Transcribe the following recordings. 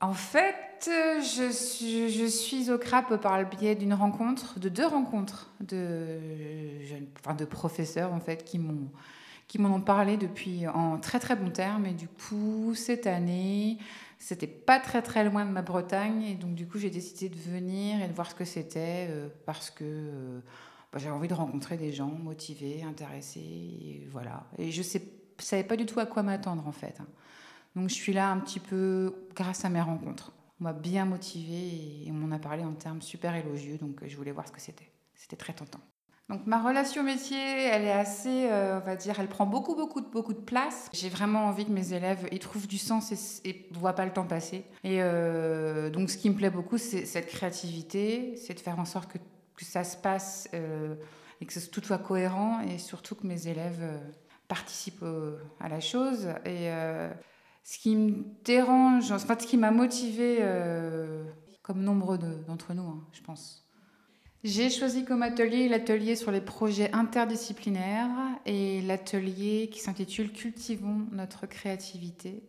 En fait, je suis, au CRAP par le biais d'une rencontre, de deux rencontres de, enfin de professeurs en fait qui m'ont qui m'en ont parlé depuis en très très bon terme. Et du coup, cette année, c'était pas très très loin de ma Bretagne. Et donc, du coup, j'ai décidé de venir et de voir ce que c'était euh, parce que euh, bah, j'avais envie de rencontrer des gens motivés, intéressés. Et voilà. Et je ne savais pas du tout à quoi m'attendre en fait. Hein. Donc, je suis là un petit peu grâce à mes rencontres. On m'a bien motivée et on m'en a parlé en termes super élogieux. Donc, je voulais voir ce que c'était. C'était très tentant. Donc ma relation métier, elle est assez, euh, on va dire, elle prend beaucoup, beaucoup, beaucoup de place. J'ai vraiment envie que mes élèves y trouvent du sens et ne voient pas le temps passer. Et euh, donc ce qui me plaît beaucoup, c'est cette créativité, c'est de faire en sorte que, ça se passe euh, et que tout soit cohérent et surtout que mes élèves participent à la chose. Et ce qui me dérange, enfin ce qui m'a motivé, comme nombre d'entre nous, hein, je pense, j'ai choisi comme atelier l'atelier sur les projets interdisciplinaires et l'atelier qui s'intitule Cultivons notre créativité.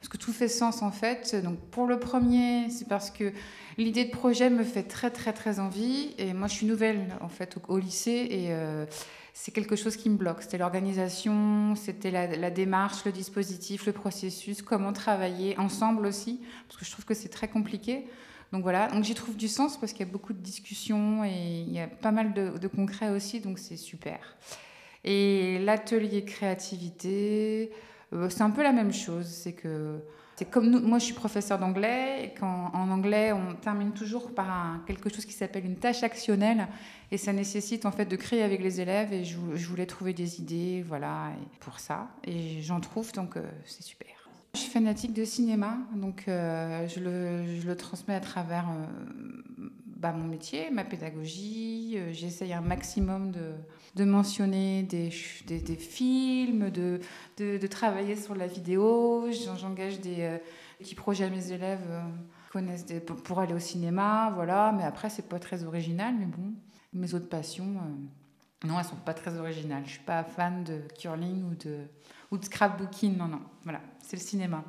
Parce que tout fait sens en fait. Donc pour le premier, c'est parce que l'idée de projet me fait très très très envie. Et moi je suis nouvelle en fait au, lycée et euh, c'est quelque chose qui me bloque. C'était l'organisation, c'était la, démarche, le dispositif, le processus, comment travailler ensemble aussi. Parce que je trouve que c'est très compliqué. Donc voilà, donc j'y trouve du sens parce qu'il y a beaucoup de discussions et il y a pas mal de, de concret aussi, donc c'est super. Et l'atelier créativité, c'est un peu la même chose. C'est que c'est comme moi je suis professeur d'anglais quand en anglais on termine toujours par quelque chose qui s'appelle une tâche actionnelle et ça nécessite en fait de créer avec les élèves et je, voulais trouver des idées, voilà, pour ça et j'en trouve donc euh, c'est super. Je suis fanatique de cinéma, donc euh, je, le, transmets à travers euh, bah, mon métier, ma pédagogie. Euh, j'essaye un maximum de, de mentionner des, des, des films, de, de, de, travailler sur la vidéo. J'engage des petits projets à mes élèves connaissent des, pour aller au cinéma, voilà. Mais après, c'est pas très original, mais bon, mes autres passions, non, elles sont pas très originales. Je suis pas fan de curling ou de ou de scrapbooking. Non, non, voilà, c'est le cinéma.